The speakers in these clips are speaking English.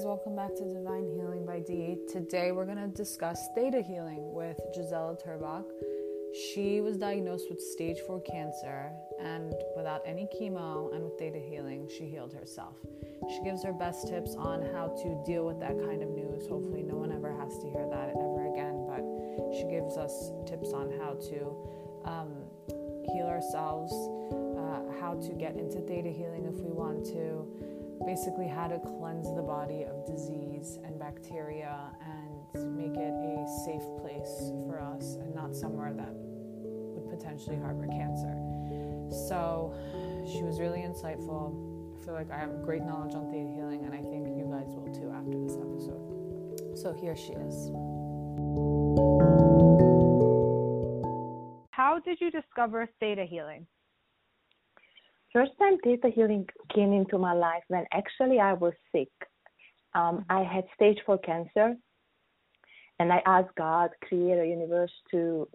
guys, welcome back to Divine Healing by D. Today we're going to discuss theta healing with Gisela Turbach. She was diagnosed with stage 4 cancer, and without any chemo and with theta healing, she healed herself. She gives her best tips on how to deal with that kind of news. Hopefully, no one ever has to hear that ever again, but she gives us tips on how to um, heal ourselves, uh, how to get into theta healing if we want to basically how to cleanse the body of disease and bacteria and make it a safe place for us and not somewhere that would potentially harbor cancer. So she was really insightful. I feel like I have great knowledge on theta healing, and I think you guys will too after this episode. So here she is. How did you discover theta healing? First time theta healing came into my life when actually I was sick. Um, I had stage four cancer, and I asked God, Creator, Universe, to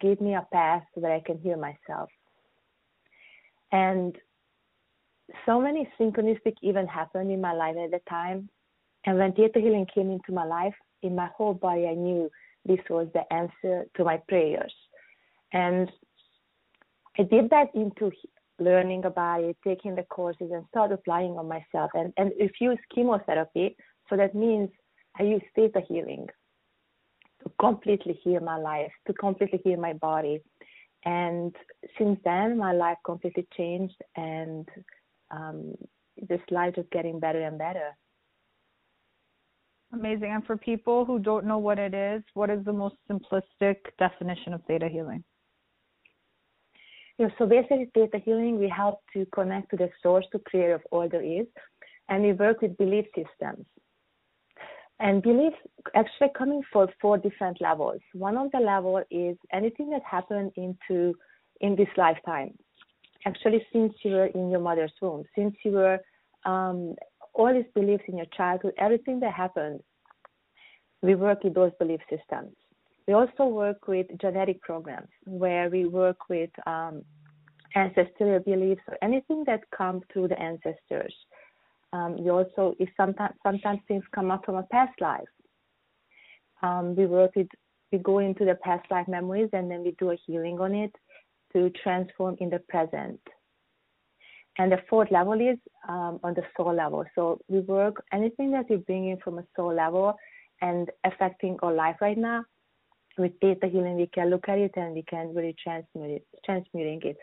give me a path where I can heal myself. And so many synchronistic events happened in my life at the time. And when theta healing came into my life, in my whole body, I knew this was the answer to my prayers. And I did that into learning about it, taking the courses, and start applying on myself. And and refuse chemotherapy. So that means I use theta healing to completely heal my life, to completely heal my body. And since then, my life completely changed, and um, this life is getting better and better. Amazing. And for people who don't know what it is, what is the most simplistic definition of theta healing? You know, so basically, theta healing, we help to connect to the source, to creator of all there is, and we work with belief systems. And beliefs actually coming for four different levels. One of the level is anything that happened into in this lifetime. Actually, since you were in your mother's womb, since you were um, all these beliefs in your childhood, everything that happened, we work with those belief systems. We also work with genetic programs where we work with um, ancestral beliefs or anything that comes through the ancestors. Um, we also, if sometimes sometimes things come up from a past life, um, we work with, we go into the past life memories and then we do a healing on it to transform in the present. And the fourth level is um, on the soul level. So we work anything that we bring in from a soul level and affecting our life right now with theta healing, we can look at it and we can really transmute it, transmuting it.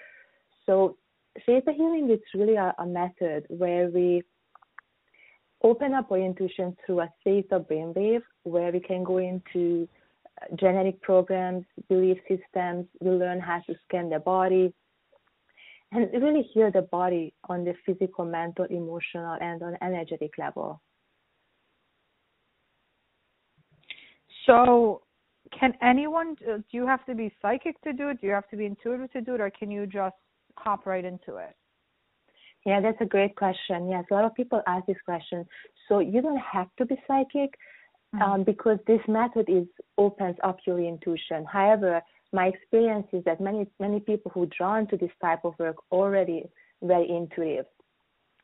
So theta healing is really a, a method where we open up our intuition through a theta brainwave, where we can go into uh, genetic programs, belief systems. We learn how to scan the body, and really heal the body on the physical, mental, emotional, and on energetic level. So, can anyone do you have to be psychic to do it? Do you have to be intuitive to do it or can you just hop right into it? Yeah that's a great question. Yes a lot of people ask this question. So you don't have to be psychic mm-hmm. um, because this method is opens up your intuition. However my experience is that many many people who drawn to this type of work already very intuitive.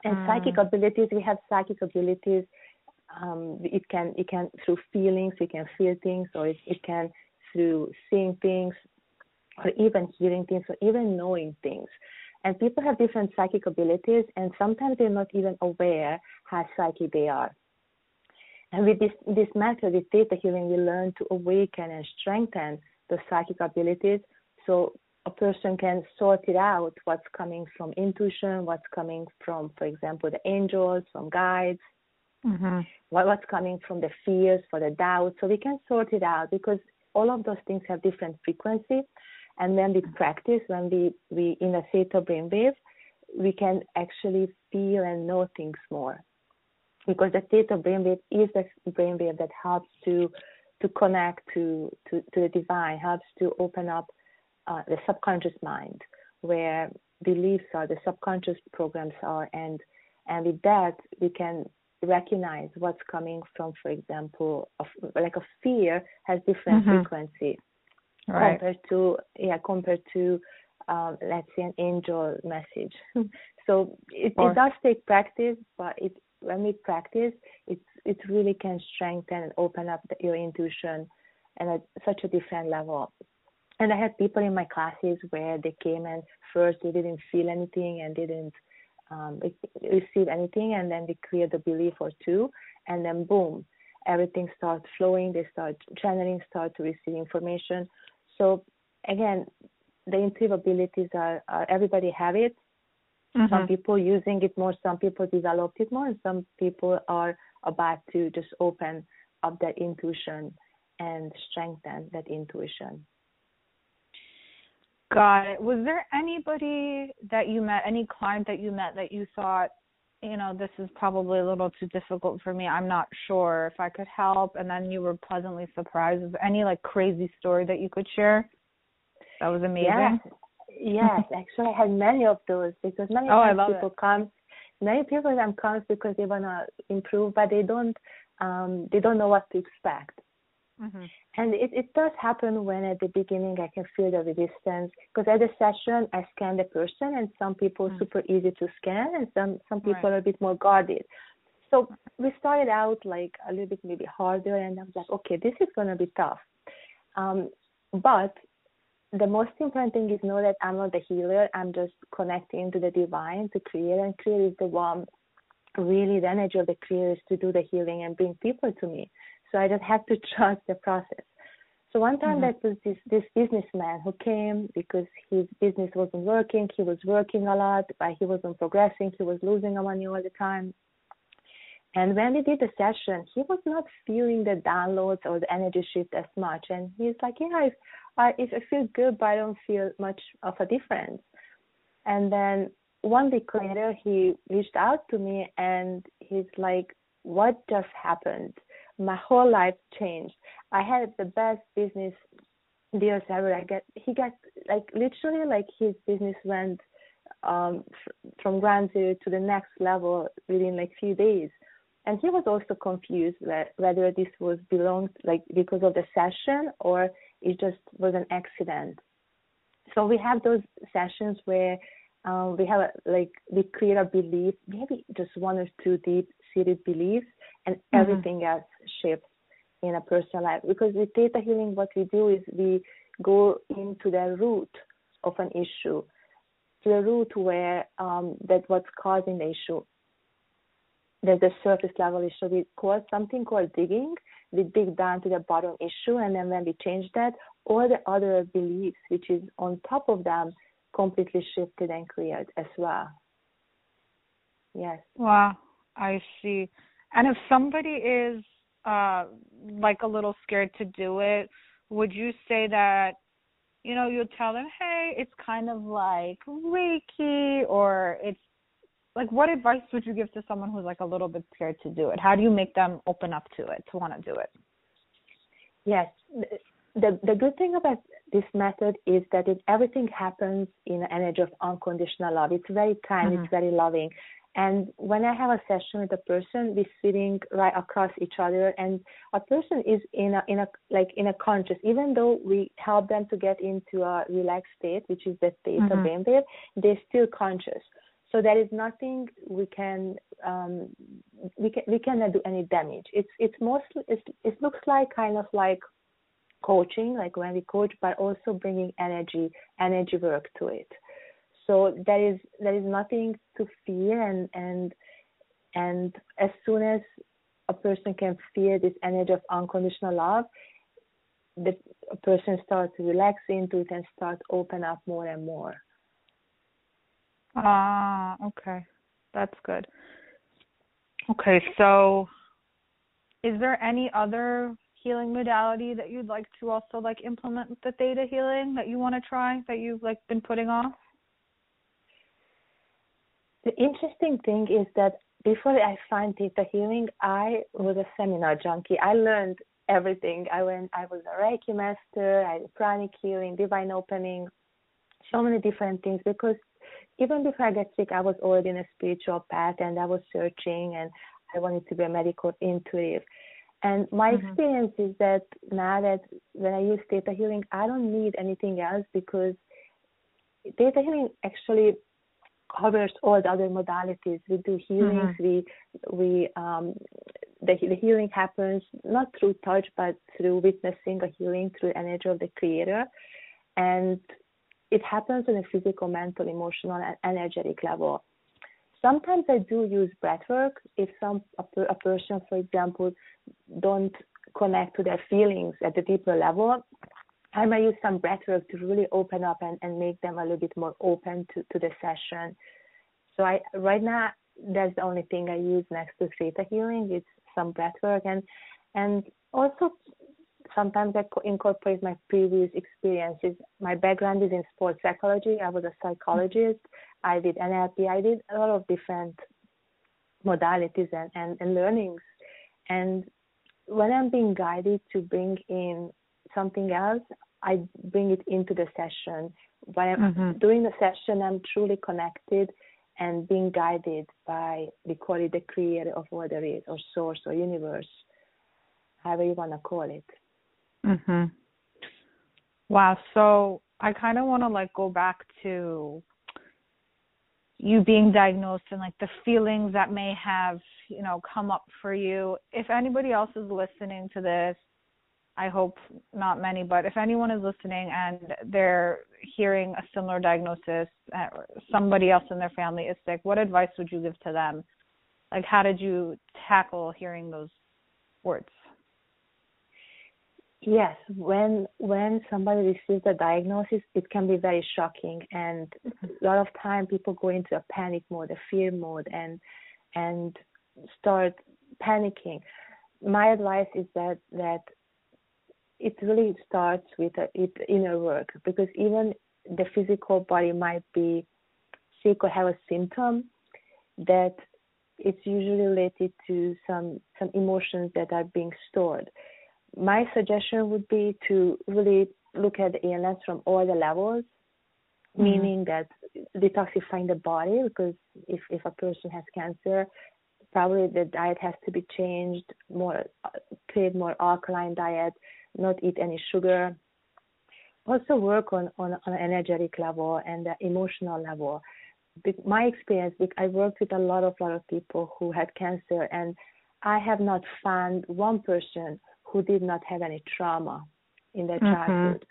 And mm. psychic abilities we have psychic abilities um, it can it can through feelings we can feel things or it, it can through seeing things or even hearing things or even knowing things. And people have different psychic abilities and sometimes they're not even aware how psychic they are. And with this this method with theta healing we learn to awaken and strengthen the psychic abilities so a person can sort it out what's coming from intuition what's coming from for example the angels from guides mm-hmm. what, what's coming from the fears, for the doubts. So we can sort it out because all of those things have different frequency. And when we practice, when we, we in a theta brainwave, we can actually feel and know things more. Because the theta brainwave is the brainwave that helps to to connect to, to, to the divine, helps to open up uh, the subconscious mind, where beliefs are, the subconscious programs are, and and with that we can recognize what's coming from, for example, like a fear has different mm-hmm. frequency right. compared to yeah compared to um, let's say an angel message. so it, it does take practice, but it when we practice, it it really can strengthen and open up the, your intuition and at such a different level. And I had people in my classes where they came and first they didn't feel anything and didn't um, receive anything, and then they create the belief or two, and then boom, everything starts flowing. They start channeling, start to receive information. So again, the intuitive abilities are, are everybody have it. Mm-hmm. Some people using it more, some people developed it more, and some people are about to just open up that intuition and strengthen that intuition. Got it. Was there anybody that you met, any client that you met that you thought, you know, this is probably a little too difficult for me. I'm not sure if I could help, and then you were pleasantly surprised. Is any like crazy story that you could share? That was amazing. Yes, yes. actually, I had many of those because many oh, times people it. come. Many people come comes because they wanna improve, but they don't. Um, they don't know what to expect. Mm-hmm. And it, it does happen when at the beginning I can feel the resistance because at the session I scan the person and some people mm-hmm. super easy to scan and some some people right. are a bit more guarded. So we started out like a little bit maybe harder and I was like, okay, this is gonna be tough. Um, but the most important thing is know that I'm not the healer. I'm just connecting to the divine, to create, and create is the one really the energy of the creator is to do the healing and bring people to me. So I just had to trust the process. So one time mm-hmm. there was this this businessman who came because his business wasn't working. He was working a lot, but he wasn't progressing. He was losing money all the time. And when we did the session, he was not feeling the downloads or the energy shift as much. And he's like, "Yeah, if I if I feel good, but I don't feel much of a difference." And then one week later, he reached out to me and he's like, "What just happened?" My whole life changed. I had the best business deals ever. I get he got like literally like his business went um from ground zero to the next level within like few days. And he was also confused whether this was belonged like because of the session or it just was an accident. So we have those sessions where um, we have a, like we create a belief, maybe just one or two deep seated beliefs, and mm-hmm. everything else shifts in a personal life. Because with theta healing, what we do is we go into the root of an issue, to the root where um, that what's causing the issue. There's a surface level issue. We call something called digging. We dig down to the bottom issue, and then when we change that, all the other beliefs, which is on top of them, completely shifted and cleared as well. Yes. Wow, I see. And if somebody is uh like a little scared to do it, would you say that you know, you tell them, "Hey, it's kind of like Reiki or it's like what advice would you give to someone who's like a little bit scared to do it? How do you make them open up to it, to want to do it? Yes. The the good thing about this method is that it, everything happens in an energy of unconditional love. It's very kind, mm-hmm. it's very loving. And when I have a session with a person, we're sitting right across each other, and a person is in a in a like in a conscious. Even though we help them to get into a relaxed state, which is the state mm-hmm. of brainwave, they're still conscious. So there is nothing we can um, we can we cannot do any damage. It's it's mostly it's, it looks like kind of like coaching, like when we coach, but also bringing energy energy work to it so there is there is nothing to fear and and and as soon as a person can feel this energy of unconditional love the person starts to relax into it and start open up more and more. Ah okay. That's good. Okay so is there any other healing modality that you'd like to also like implement with the theta healing that you want to try that you've like been putting off the interesting thing is that before I find theta healing, I was a seminar junkie. I learned everything. I went. I was a Reiki master. I did pranic healing, divine opening, so many different things. Because even before I got sick, I was already in a spiritual path, and I was searching, and I wanted to be a medical intuitive. And my mm-hmm. experience is that now that when I use theta healing, I don't need anything else because theta healing actually covers all the other modalities. We do healings. Mm-hmm. We we um, the the healing happens not through touch but through witnessing a healing through energy of the creator, and it happens on a physical, mental, emotional, and energetic level. Sometimes I do use breath work if some a, a person, for example, don't connect to their feelings at the deeper level. I might use some breath work to really open up and, and make them a little bit more open to, to the session. So I right now that's the only thing I use next to theta healing. It's some breath work and and also sometimes I incorporate my previous experiences. My background is in sports psychology. I was a psychologist. I did NLP. I did a lot of different modalities and, and, and learnings. And when I'm being guided to bring in something else, I bring it into the session. When I'm mm-hmm. doing the session, I'm truly connected and being guided by, we call it the creator of what there is, or source, or universe, however you want to call it. Mhm. Wow. So I kind of want to like go back to you being diagnosed and like the feelings that may have you know come up for you. If anybody else is listening to this, I hope not many, but if anyone is listening and they're hearing a similar diagnosis, uh, somebody else in their family is sick, what advice would you give to them? Like, how did you tackle hearing those words? Yes, when when somebody receives a diagnosis, it can be very shocking, and a lot of time people go into a panic mode, a fear mode, and and start panicking. My advice is that that it really starts with a, it inner work because even the physical body might be sick or have a symptom that it's usually related to some some emotions that are being stored my suggestion would be to really look at the illness from all the levels, mm-hmm. meaning that detoxifying the body, because if, if a person has cancer, probably the diet has to be changed, more create more alkaline diet, not eat any sugar. Also work on, on, on an energetic level and the emotional level. My experience, I worked with a lot of lot of people who had cancer, and I have not found one person who did not have any trauma in their mm-hmm. childhood.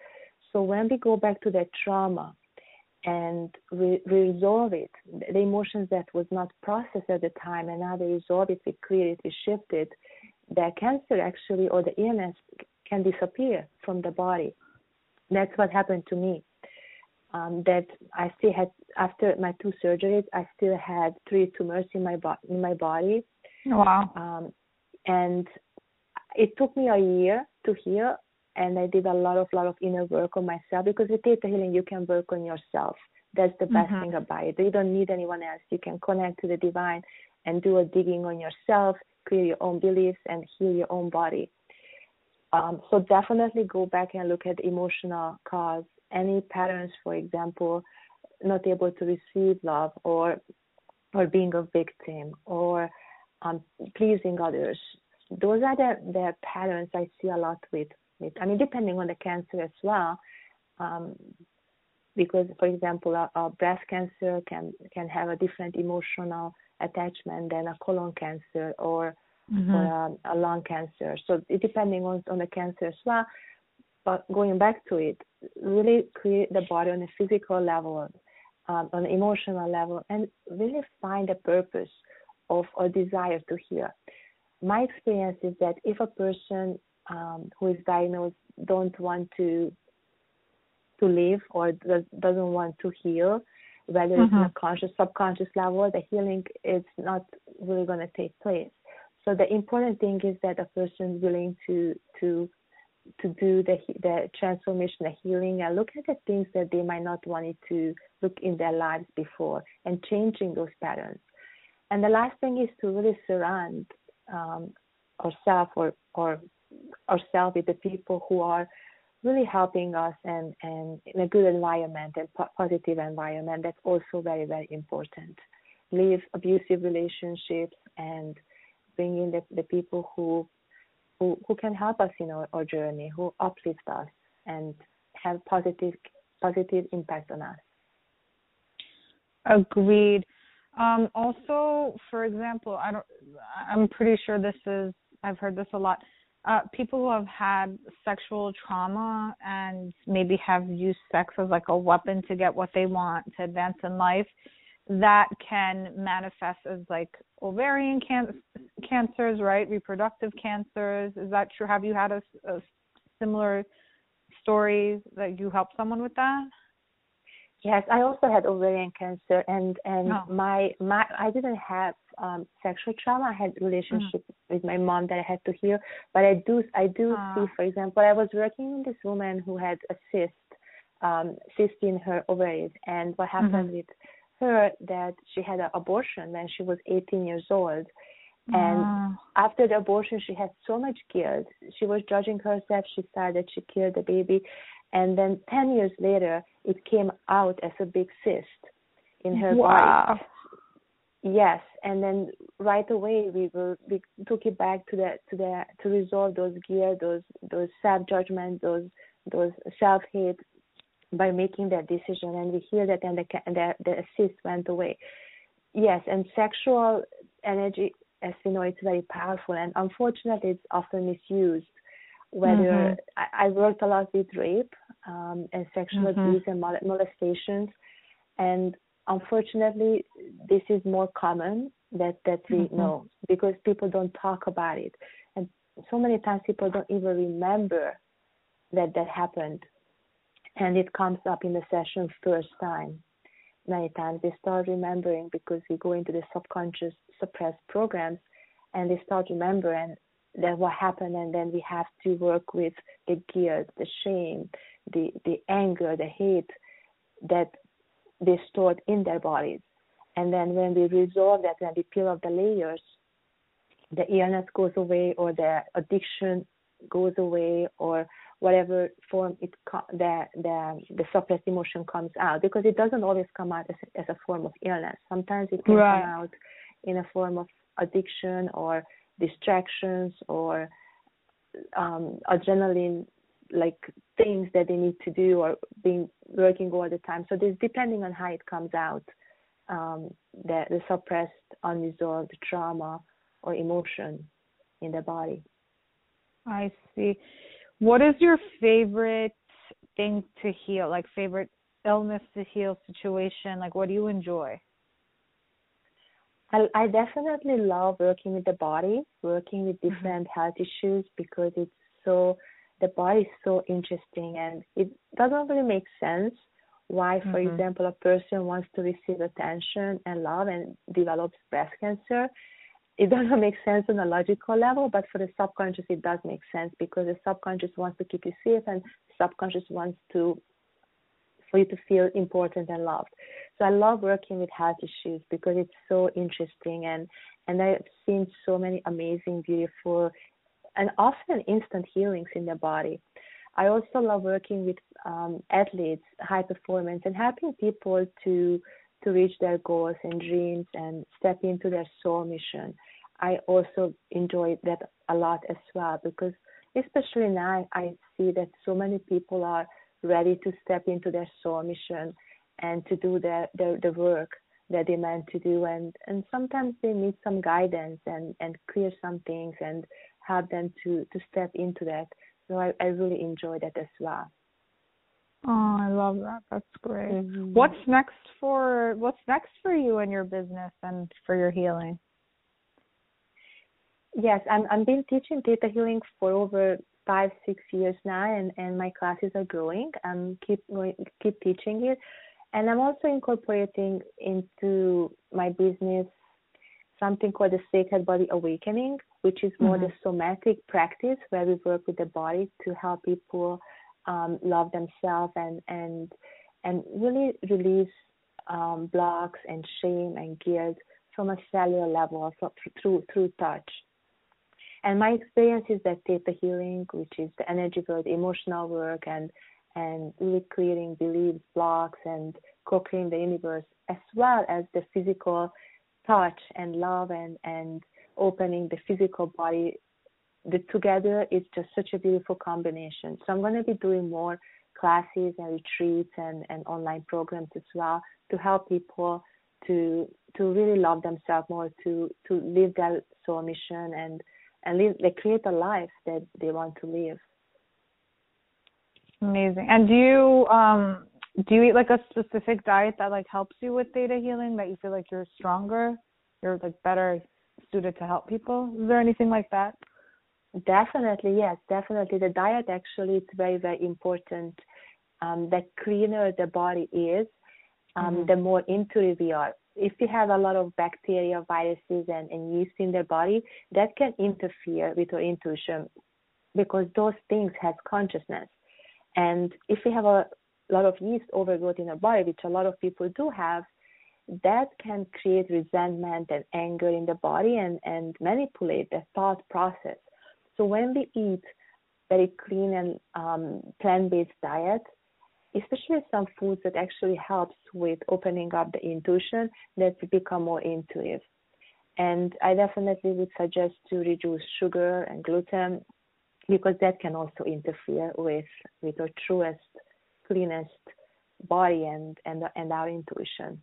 So when we go back to that trauma and we, resolve it, the emotions that was not processed at the time, and now they resolve it, we clear it, we shift it, the cancer actually or the illness can disappear from the body. That's what happened to me. Um, that I still had after my two surgeries, I still had three tumors in my bo- in my body. Wow. Um, and it took me a year to heal and I did a lot of lot of inner work on myself because with theta healing you can work on yourself. That's the best mm-hmm. thing about it. You don't need anyone else. You can connect to the divine and do a digging on yourself, clear your own beliefs and heal your own body. Um, so definitely go back and look at emotional cause. Any patterns, for example, not able to receive love or or being a victim or um, pleasing others, those are the, the patterns I see a lot with, with I mean, depending on the cancer as well. Um, because, for example, a, a, breast cancer can can have a different emotional attachment than a colon cancer or, mm-hmm. or a, a, lung cancer. So, it, depending on, on the cancer as well. But going back to it, really create the body on a physical level, um, on an emotional level, and really find a purpose of a desire to heal my experience is that if a person um, who is diagnosed don't want to to live or does, doesn't want to heal, whether mm-hmm. it's on a conscious, subconscious level, the healing is not really going to take place. So the important thing is that a person is willing to to to do the the transformation, the healing, and look at the things that they might not wanted to look in their lives before, and changing those patterns. And the last thing is to really surround um, ourselves or or ourselves with the people who are really helping us and and in a good environment and positive environment that's also very very important leave abusive relationships and bring in the, the people who who who can help us in our, our journey who uplift us and have positive positive impact on us Agreed. Um, also, for example, I don't. I'm pretty sure this is. I've heard this a lot. Uh, people who have had sexual trauma and maybe have used sex as like a weapon to get what they want to advance in life, that can manifest as like ovarian can- cancers, right? Reproductive cancers. Is that true? Have you had a, a similar story that you helped someone with that? Yes, I also had ovarian cancer, and and oh. my my I didn't have um sexual trauma. I had relationship mm. with my mom that I had to heal, but I do I do uh. see, for example, I was working with this woman who had a cyst, um, cyst in her ovaries, and what happened mm-hmm. with her that she had an abortion when she was 18 years old. And uh. after the abortion, she had so much guilt. She was judging herself. She thought that she killed the baby. And then 10 years later, it came out as a big cyst in her wow. body. Yes, and then right away we were we took it back to the to the to resolve those gear, those those self judgment, those those self hate by making that decision, and we hear that, and the the, the cyst went away. Yes, and sexual energy, as we know, it's very powerful, and unfortunately, it's often misused whether mm-hmm. I, I, worked a lot with rape um, and sexual mm-hmm. abuse and molestations, and unfortunately, this is more common that that we mm-hmm. know because people don't talk about it, and so many times people don't even remember that that happened, and it comes up in the session first time. Many times they start remembering because we go into the subconscious suppressed programs, and they start remembering that what happened and then we have to work with the guilt the shame the the anger the hate that they stored in their bodies and then when we resolve that when we peel off the layers the illness goes away or the addiction goes away or whatever form it the the the suppressed emotion comes out because it doesn't always come out as, as a form of illness sometimes it can right. come out in a form of addiction or distractions or um, adrenaline like things that they need to do or being working all the time. So this depending on how it comes out, um, the, the suppressed, unresolved trauma or emotion in the body. I see. What is your favorite thing to heal? Like favorite illness to heal situation? Like what do you enjoy? I, I definitely love working with the body, working with mm-hmm. different mm-hmm. health issues because it's so the body is so interesting and it doesn't really make sense why, for mm-hmm. example, a person wants to receive attention and love and develops breast cancer. It doesn't make sense on a logical level, but for the subconscious, it does make sense because the subconscious wants to keep you safe and subconscious wants to for you to feel important and loved. So I love working with health issues because it's so interesting and and I've seen so many amazing, beautiful, and often instant healings in the body. I also love working with um, athletes, high performance, and helping people to to reach their goals and dreams and step into their soul mission. I also enjoy that a lot as well because especially now I see that so many people are ready to step into their soul mission and to do the, the, the work that they meant to do and, and sometimes they need some guidance and, and clear some things and help them to, to step into that. So I, I really enjoy that as well. Oh, I love that. That's great. Mm-hmm. What's next for what's next for you and your business and for your healing? Yes, I'm I'm been teaching theta healing for over five six years now and and my classes are growing. I'm keep going keep teaching it. And i'm also incorporating into my business something called the sacred body awakening which is more mm-hmm. the somatic practice where we work with the body to help people um, love themselves and and and really release um, blocks and shame and guilt from a cellular level so through through touch and my experience is that theta healing, which is the energy work, emotional work, and and really clearing beliefs, blocks, and co-creating the universe, as well as the physical touch and love and and opening the physical body. The together is just such a beautiful combination. So I'm going to be doing more classes and retreats and, and online programs as well to help people to to really love themselves more, to to live their soul mission and and live they create a life that they want to live. Amazing. And do you um do you eat like a specific diet that like helps you with theta healing that you feel like you're stronger, you're like better suited to help people? Is there anything like that? Definitely, yes, definitely. The diet actually is very, very important. Um, the cleaner the body is, um, mm-hmm. the more intuitive we are. If we have a lot of bacteria, viruses, and, and yeast in the body, that can interfere with our intuition because those things have consciousness. And if we have a lot of yeast overgrowth in our body, which a lot of people do have, that can create resentment and anger in the body and, and manipulate the thought process. So when we eat very clean and um, plant-based diet, especially some foods that actually helps with opening up the intuition, that become more intuitive. And I definitely would suggest to reduce sugar and gluten because that can also interfere with with our truest, cleanest body and and and our intuition.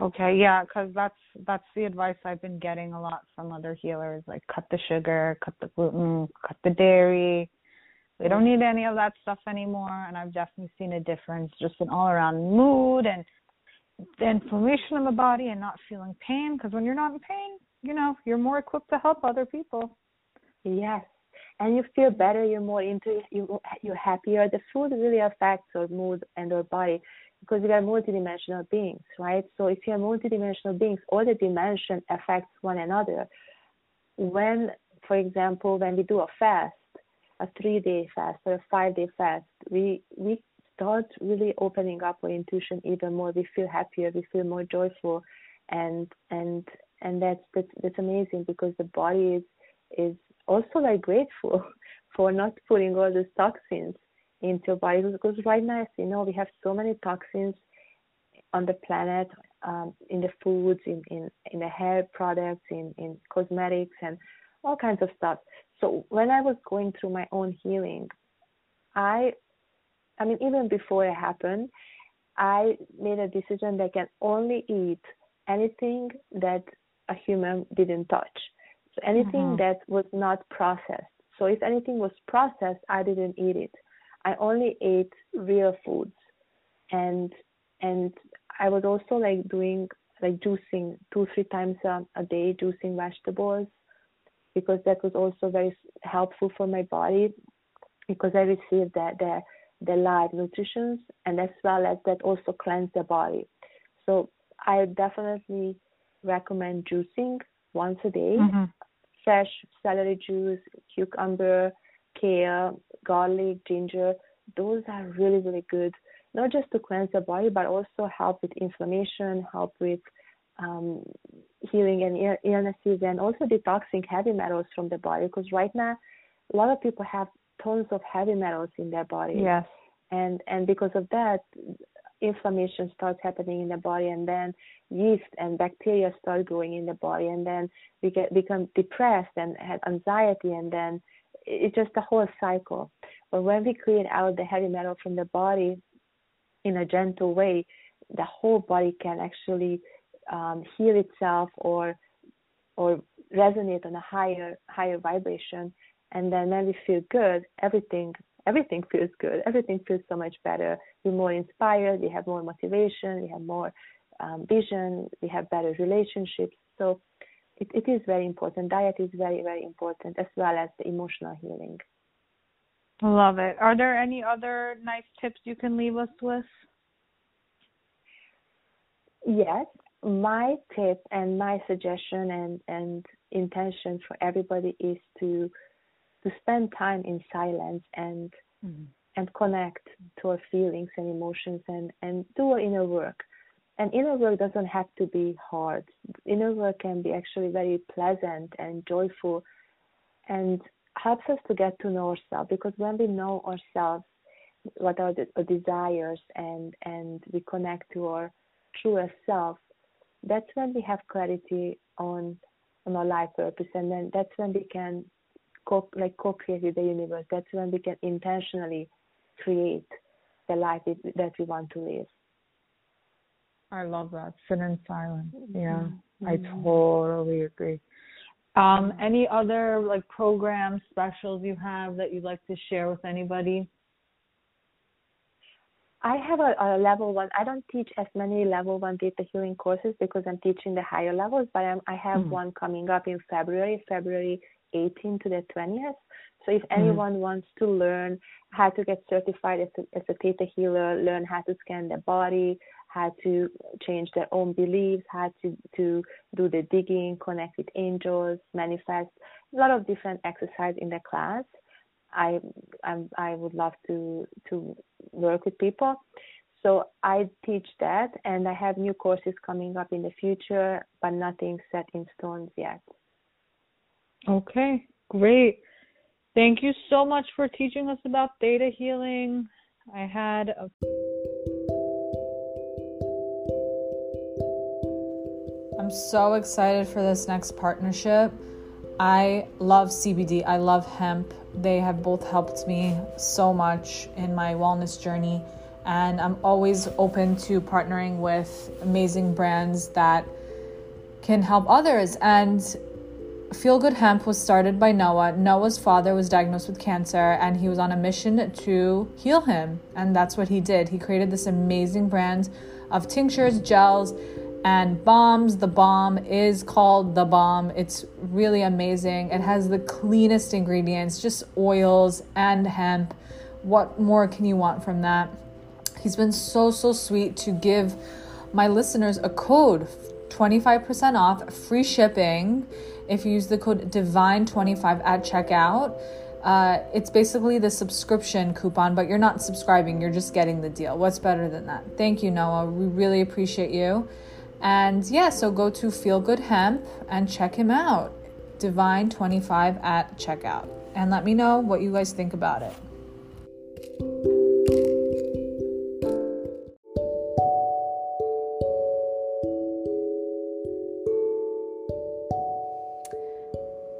Okay, yeah, because that's that's the advice I've been getting a lot from other healers. Like, cut the sugar, cut the gluten, cut the dairy. We don't need any of that stuff anymore. And I've definitely seen a difference just in all around mood and the inflammation in the body and not feeling pain. Because when you're not in pain, you know, you're more equipped to help other people. Yes, and you feel better. You're more into you. You're happier. The food really affects our mood and our body because we are multidimensional beings, right? So if you're multidimensional beings, all the dimension affects one another. When, for example, when we do a fast, a three-day fast or a five-day fast, we we start really opening up our intuition even more. We feel happier. We feel more joyful, and and and that's that's, that's amazing because the body is is also like grateful for not putting all those toxins into your body because right now, you know, we have so many toxins on the planet, um, in the foods, in, in, in the hair products, in, in cosmetics, and all kinds of stuff. So when I was going through my own healing, I, I mean, even before it happened, I made a decision that I can only eat anything that a human didn't touch. So anything mm-hmm. that was not processed. So if anything was processed, I didn't eat it. I only ate real foods, and and I was also like doing like juicing two three times a, a day, juicing vegetables, because that was also very helpful for my body, because I received the the the live nutrition and as well as that also cleanse the body. So I definitely recommend juicing once a day. Mm-hmm. Fresh celery juice, cucumber, kale, garlic, ginger, those are really, really good, not just to cleanse the body, but also help with inflammation, help with um, healing and illnesses, and also detoxing heavy metals from the body. Because right now, a lot of people have tons of heavy metals in their body. Yes. And and because of that, inflammation starts happening in the body, and then yeast and bacteria start growing in the body, and then we get become depressed and have anxiety, and then it's just a whole cycle. But when we clean out the heavy metal from the body in a gentle way, the whole body can actually um, heal itself or or resonate on a higher higher vibration. And then when we feel good, everything everything feels good. Everything feels so much better. We're more inspired. We have more motivation. We have more um, vision. We have better relationships. So it, it is very important. Diet is very, very important, as well as the emotional healing. Love it. Are there any other nice tips you can leave us with? Yes. My tip and my suggestion and, and intention for everybody is to to spend time in silence and mm-hmm. and connect to our feelings and emotions and, and do our inner work and inner work doesn't have to be hard. Inner work can be actually very pleasant and joyful and helps us to get to know ourselves because when we know ourselves, what are the, our desires and, and we connect to our truest self, that's when we have clarity on on our life purpose and then that's when we can co like co-create with the universe. That's when we can intentionally create the life that we want to live. I love that. Sit in silence. Yeah, mm-hmm. I totally agree. Um, any other like programs, specials you have that you'd like to share with anybody? I have a, a, level one. I don't teach as many level one theta healing courses because I'm teaching the higher levels, but I'm, i have mm-hmm. one coming up in February, February 18 to the 20th. So if mm-hmm. anyone wants to learn how to get certified as a, as a theta healer, learn how to scan the body, how to change their own beliefs, how to, to do the digging, connect with angels, manifest, a lot of different exercise in the class. I I'm, I would love to to work with people. So I teach that, and I have new courses coming up in the future, but nothing set in stones yet. Okay, great. Thank you so much for teaching us about theta healing. I had a I'm so excited for this next partnership. I love CBD, I love hemp. They have both helped me so much in my wellness journey. And I'm always open to partnering with amazing brands that can help others. And Feel Good Hemp was started by Noah. Noah's father was diagnosed with cancer and he was on a mission to heal him. And that's what he did. He created this amazing brand of tinctures, gels, and balms. The bomb is called the bomb. It's really amazing. It has the cleanest ingredients, just oils and hemp. What more can you want from that? He's been so, so sweet to give my listeners a code 25% off, free shipping if you use the code DIVINE25 at checkout. Uh, it's basically the subscription coupon, but you're not subscribing, you're just getting the deal. What's better than that? Thank you, Noah. We really appreciate you. And yeah, so go to Feel Good Hemp and check him out. Divine25 at checkout. And let me know what you guys think about it.